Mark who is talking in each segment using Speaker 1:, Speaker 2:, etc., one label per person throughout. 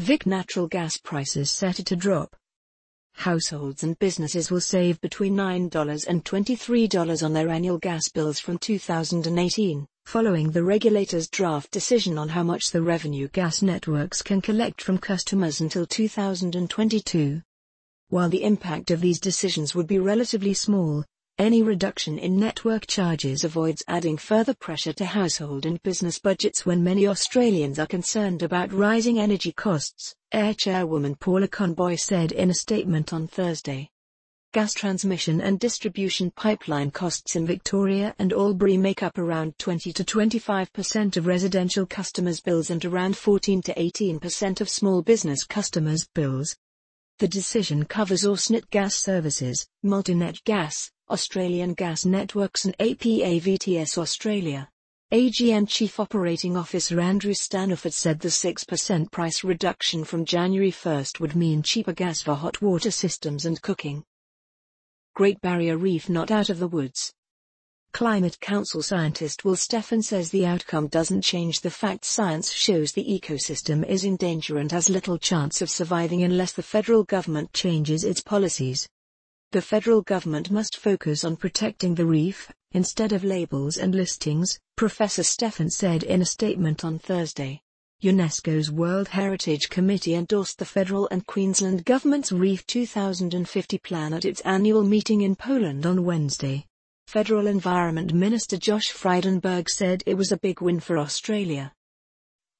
Speaker 1: Vic natural gas prices set to drop. Households and businesses will save between $9 and $23 on their annual gas bills from 2018, following the regulator's draft decision on how much the revenue gas networks can collect from customers until 2022. While the impact of these decisions would be relatively small, any reduction in network charges avoids adding further pressure to household and business budgets when many Australians are concerned about rising energy costs, AER Chairwoman Paula Conboy said in a statement on Thursday. Gas transmission and distribution pipeline costs in Victoria and Albury make up around 20 to 25% of residential customers' bills and around 14 to 18% of small business customers' bills. The decision covers AusNet Gas Services, Multinet Gas, Australian Gas Networks and APA VTS Australia. AGN Chief Operating Officer Andrew Staniford said the 6% price reduction from January 1 would mean cheaper gas for hot water systems and cooking. Great Barrier Reef not out of the woods. Climate Council scientist Will Steffen says the outcome doesn't change the fact science shows the ecosystem is in danger and has little chance of surviving unless the federal government changes its policies. The federal government must focus on protecting the reef, instead of labels and listings, Professor Steffen said in a statement on Thursday. UNESCO's World Heritage Committee endorsed the federal and Queensland government's Reef 2050 plan at its annual meeting in Poland on Wednesday. Federal Environment Minister Josh Frydenberg said it was a big win for Australia.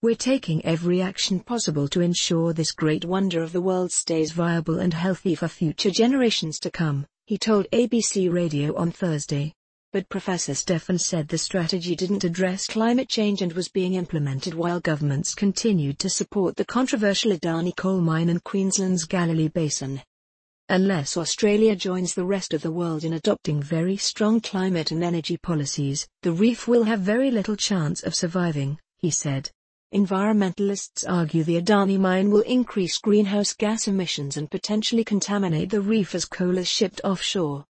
Speaker 1: We're taking every action possible to ensure this great wonder of the world stays viable and healthy for future generations to come, he told ABC Radio on Thursday. But Professor Steffen said the strategy didn't address climate change and was being implemented while governments continued to support the controversial Adani coal mine in Queensland's Galilee Basin. Unless Australia joins the rest of the world in adopting very strong climate and energy policies, the reef will have very little chance of surviving, he said. Environmentalists argue the Adani mine will increase greenhouse gas emissions and potentially contaminate the reef as coal is shipped offshore.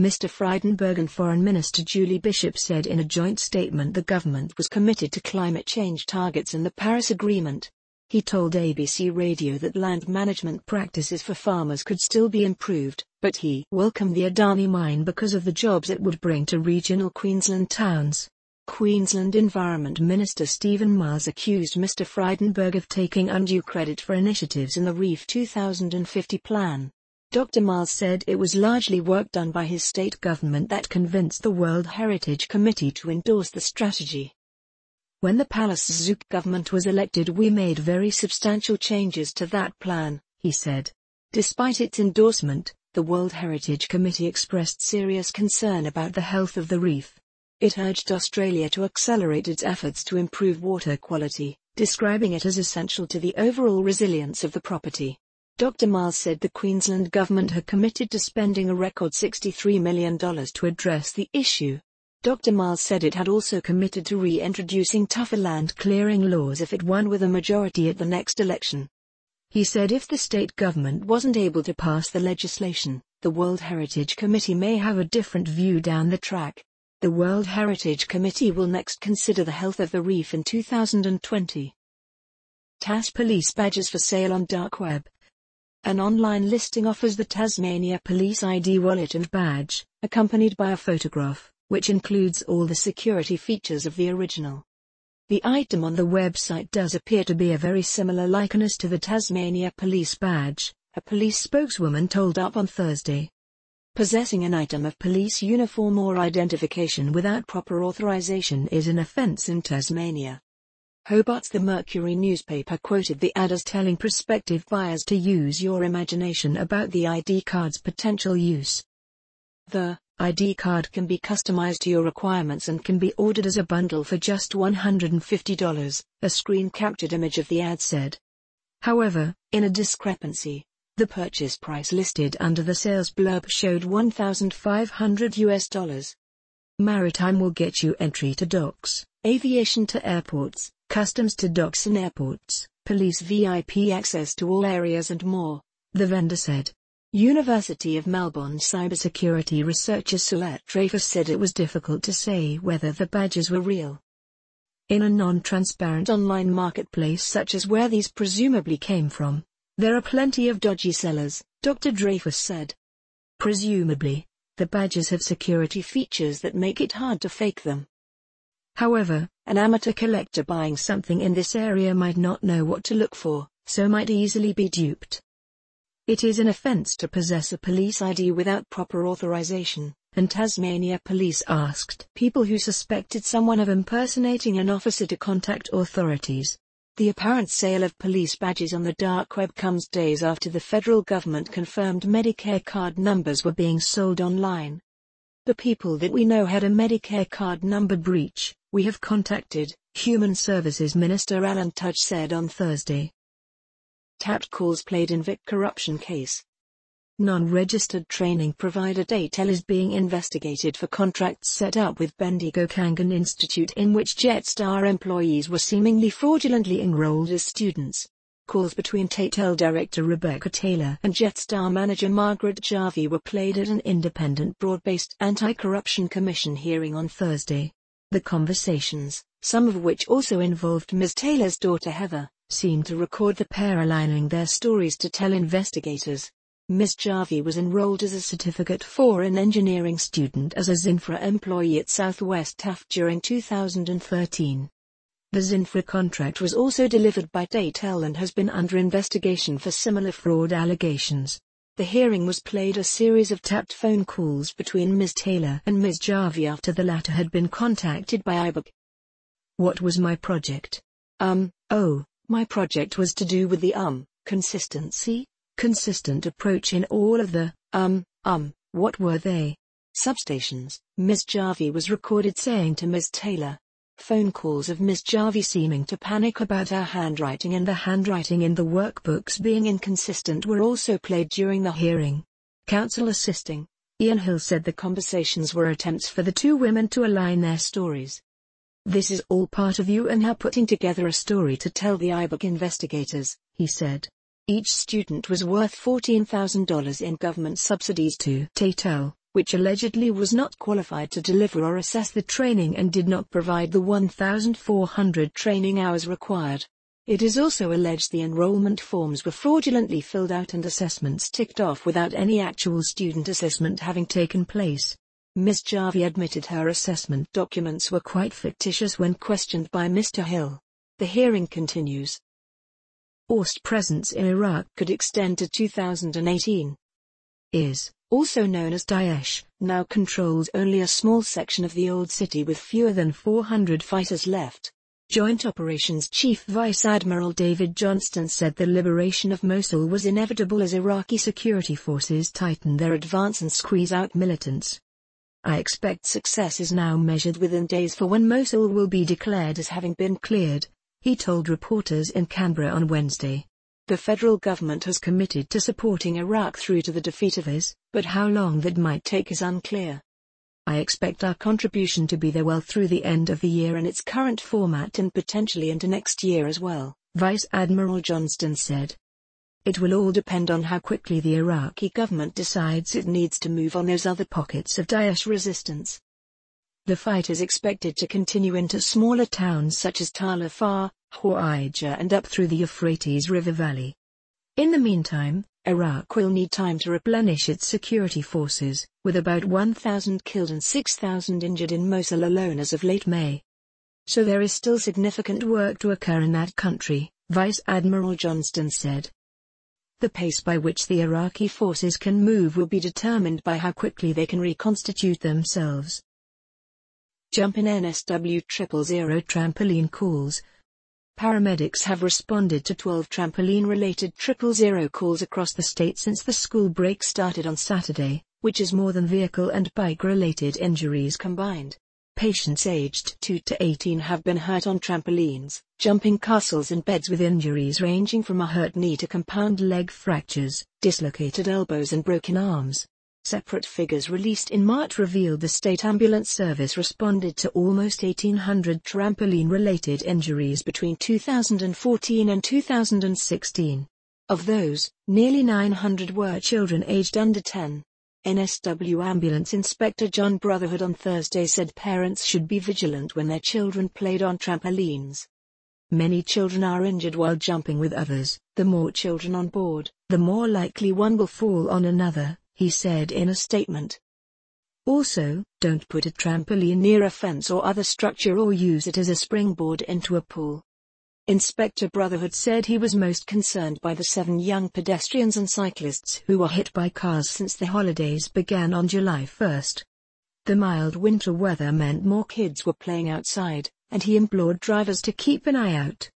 Speaker 1: Mr. Frydenberg and Foreign Minister Julie Bishop said in a joint statement the government was committed to climate change targets in the Paris Agreement. He told ABC Radio that land management practices for farmers could still be improved, but he welcomed the Adani mine because of the jobs it would bring to regional Queensland towns. Queensland Environment Minister Stephen Miles accused Mr. Frydenberg of taking undue credit for initiatives in the Reef 2050 plan. Dr. Miles said it was largely work done by his state government that convinced the World Heritage Committee to endorse the strategy. When the Palaszczuk government was elected we made very substantial changes to that plan, he said. Despite its endorsement, the World Heritage Committee expressed serious concern about the health of the reef. It urged Australia to accelerate its efforts to improve water quality, describing it as essential to the overall resilience of the property. Dr. Miles said the Queensland government had committed to spending a record $63 million to address the issue. Dr. Miles said it had also committed to reintroducing tougher land clearing laws if it won with a majority at the next election. He said if the state government wasn't able to pass the legislation, the World Heritage Committee may have a different view down the track. The World Heritage Committee will next consider the health of the reef in 2020. Tas Police Badges for sale on dark web. An online listing offers the Tasmania Police ID wallet and badge, accompanied by a photograph, which includes all the security features of the original. The item on the website does appear to be a very similar likeness to the Tasmania Police badge, a police spokeswoman told AAP on Thursday. Possessing an item of police uniform or identification without proper authorization is an offence in Tasmania. Hobart's The Mercury newspaper quoted the ad as telling prospective buyers to use your imagination about the ID card's potential use. The ID card can be customized to your requirements and can be ordered as a bundle for just $150, a screen captured image of the ad said. However, in a discrepancy, the purchase price listed under the sales blurb showed 1,500 US dollars. Maritime will get you entry to docks, aviation to airports, customs to docks and airports, police VIP access to all areas and more, the vendor said. University of Melbourne cybersecurity researcher Suelette Dreyfus said it was difficult to say whether the badges were real. In a non-transparent online marketplace such as where these presumably came from, there are plenty of dodgy sellers, Dr. Dreyfus said. Presumably, the badges have security features that make it hard to fake them. However, an amateur collector buying something in this area might not know what to look for, so might easily be duped. It is an offense to possess a police ID without proper authorization, and Tasmania police asked people who suspected someone of impersonating an officer to contact authorities. The apparent sale of police badges on the dark web comes days after the federal government confirmed Medicare card numbers were being sold online. The people that we know had a Medicare card number breach, we have contacted, Human Services Minister Alan Tudge said on Thursday. Tapped calls played in Vic corruption case. Non-registered training provider Daytel is being investigated for contracts set up with Bendigo Kangan Institute in which Jetstar employees were seemingly fraudulently enrolled as students. Calls between Daytel director Rebecca Taylor and Jetstar manager Margaret Jarvie were played at an independent broad-based anti-corruption commission hearing on Thursday. The conversations, some of which also involved Ms. Taylor's daughter Heather, seemed to record the pair aligning their stories to tell investigators. Ms. Jarvie was enrolled as a Certificate 4 in Engineering student as a Zinfra employee at Southwest TAFE during 2013. The Zinfra contract was also delivered by Daytel and has been under investigation for similar fraud allegations. The hearing was played a series of tapped phone calls between Ms. Taylor and Ms. Jarvie after the latter had been contacted by IBAC. What was my project? Um, oh, my project was to do with the um, consistency, consistent approach in all of the, um, um, what were they? Substations, Miss Jarvie was recorded saying to Miss Taylor. Phone calls of Miss Jarvie seeming to panic about her handwriting and the handwriting in the workbooks being inconsistent were also played during the hearing. Counsel assisting, Ian Hill said the conversations were attempts for the two women to align their stories. This is all part of you and her putting together a story to tell the IBAC investigators, he said. Each student was worth $14,000 in government subsidies to Daytel, which allegedly was not qualified to deliver or assess the training and did not provide the 1,400 training hours required. It is also alleged the enrollment forms were fraudulently filled out and assessments ticked off without any actual student assessment having taken place. Ms. Jarvie admitted her assessment documents were quite fictitious when questioned by Mr. Hill. The hearing continues. Forced presence in Iraq could extend to 2018. IS, also known as Daesh, now controls only a small section of the old city with fewer than 400 fighters left. Joint Operations Chief Vice Admiral David Johnston said the liberation of Mosul was inevitable as Iraqi security forces tighten their advance and squeeze out militants. I expect success is now measured within days for when Mosul will be declared as having been cleared, he told reporters in Canberra on Wednesday. The federal government has committed to supporting Iraq through to the defeat of IS, but how long that might take is unclear. I expect our contribution to be there well through the end of the year in its current format and potentially into next year as well, Vice Admiral Johnston said. It will all depend on how quickly the Iraqi government decides it needs to move on those other pockets of Daesh resistance. The fight is expected to continue into smaller towns such as Tal Afar, Huwaija and up through the Euphrates River Valley. In the meantime, Iraq will need time to replenish its security forces, with about 1,000 killed and 6,000 injured in Mosul alone as of late May. So there is still significant work to occur in that country, Vice Admiral Johnston said. The pace by which the Iraqi forces can move will be determined by how quickly they can reconstitute themselves. Jump in NSW 000 trampoline calls. Paramedics have responded to 12 trampoline-related 000 calls across the state since the school break started on Saturday, which is more than vehicle and bike-related injuries combined. Patients aged 2 to 18 have been hurt on trampolines, jumping castles and beds with injuries ranging from a hurt knee to compound leg fractures, dislocated elbows and broken arms. Separate figures released in March revealed the state ambulance service responded to almost 1,800 trampoline-related injuries between 2014 and 2016. Of those, nearly 900 were children aged under 10. NSW Ambulance Inspector John Brotherhood on Thursday said parents should be vigilant when their children played on trampolines. Many children are injured while jumping with others. The more children on board, the more likely one will fall on another, he said in a statement. Also, don't put a trampoline near a fence or other structure or use it as a springboard into a pool. Inspector Brotherhood said he was most concerned by the seven young pedestrians and cyclists who were hit by cars since the holidays began on July 1. The mild winter weather meant more kids were playing outside, and he implored drivers to keep an eye out.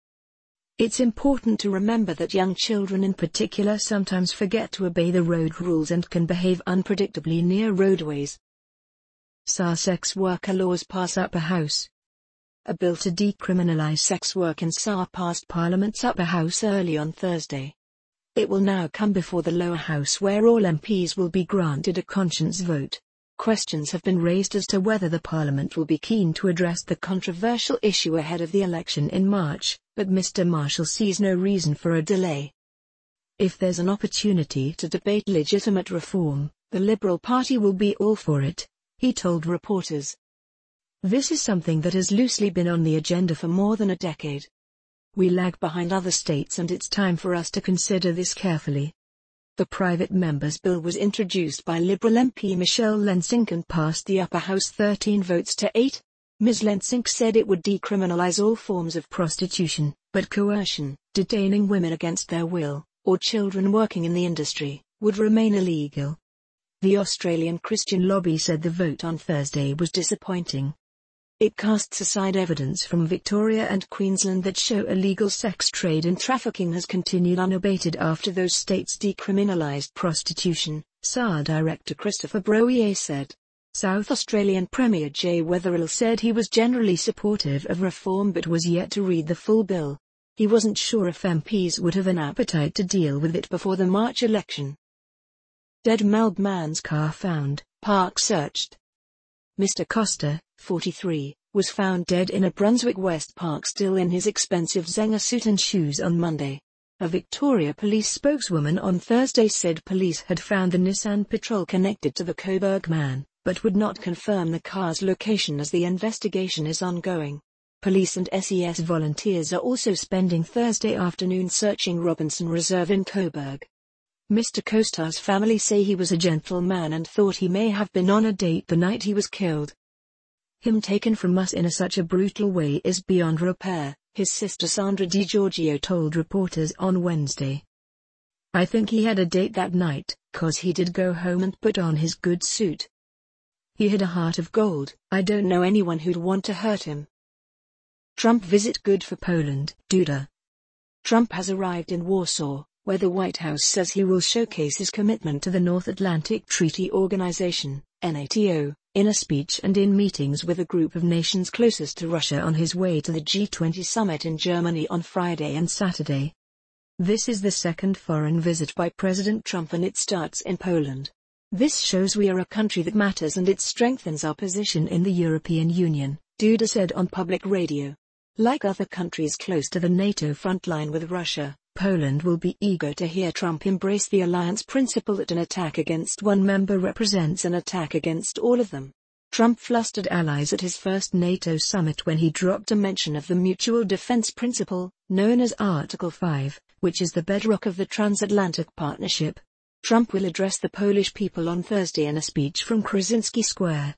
Speaker 1: It's important to remember that young children in particular sometimes forget to obey the road rules and can behave unpredictably near roadways. SA sex worker laws pass upper house. A bill to decriminalize sex work in SA passed Parliament's upper house early on Thursday. It will now come before the lower house where all MPs will be granted a conscience vote. Questions have been raised as to whether the Parliament will be keen to address the controversial issue ahead of the election in March, but Mr Marshall sees no reason for a delay. If there's an opportunity to debate legitimate reform, the Liberal Party will be all for it, he told reporters. This is something that has loosely been on the agenda for more than a decade. We lag behind other states and it's time for us to consider this carefully. The private member's bill was introduced by Liberal MP Michelle Lensink and passed the upper house 13 votes to 8. Ms. Lensink said it would decriminalize all forms of prostitution, but coercion, detaining women against their will, or children working in the industry, would remain illegal. The Australian Christian lobby said the vote on Thursday was disappointing. It casts aside evidence from Victoria and Queensland that show illegal sex trade and trafficking has continued unabated after those states decriminalised prostitution, SA Director Christopher Brohier said. South Australian Premier Jay Weatherill said he was generally supportive of reform but was yet to read the full bill. He wasn't sure if MPs would have an appetite to deal with it before the March election. Dead Melb man's car found, park searched. Mr. Costa, 43, was found dead in a Brunswick West park still in his expensive Zegna suit and shoes on Monday. A Victoria police spokeswoman on Thursday said police had found the Nissan Patrol connected to the Coburg man, but would not confirm the car's location as the investigation is ongoing. Police and SES volunteers are also spending Thursday afternoon searching Robinson Reserve in Coburg. Mr. Costa's family say he was a gentleman and thought he may have been on a date the night he was killed. Him taken from us in a such a brutal way is beyond repair, his sister Sandra Di Giorgio told reporters on Wednesday. I think he had a date that night, cause he did go home and put on his good suit. He had a heart of gold, I don't know anyone who'd want to hurt him. Trump visit good for Poland, Duda. Trump has arrived in Warsaw, where the White House says he will showcase his commitment to the North Atlantic Treaty Organization, NATO, in a speech and in meetings with a group of nations closest to Russia on his way to the G20 summit in Germany on Friday and Saturday. This is the second foreign visit by President Trump and it starts in Poland. This shows we are a country that matters and it strengthens our position in the European Union, Duda said on public radio. Like other countries close to the NATO frontline with Russia, Poland will be eager to hear Trump embrace the alliance principle that an attack against one member represents an attack against all of them. Trump flustered allies at his first NATO summit when he dropped a mention of the mutual defense principle, known as Article 5, which is the bedrock of the transatlantic partnership. Trump will address the Polish people on Thursday in a speech from Krasinski Square.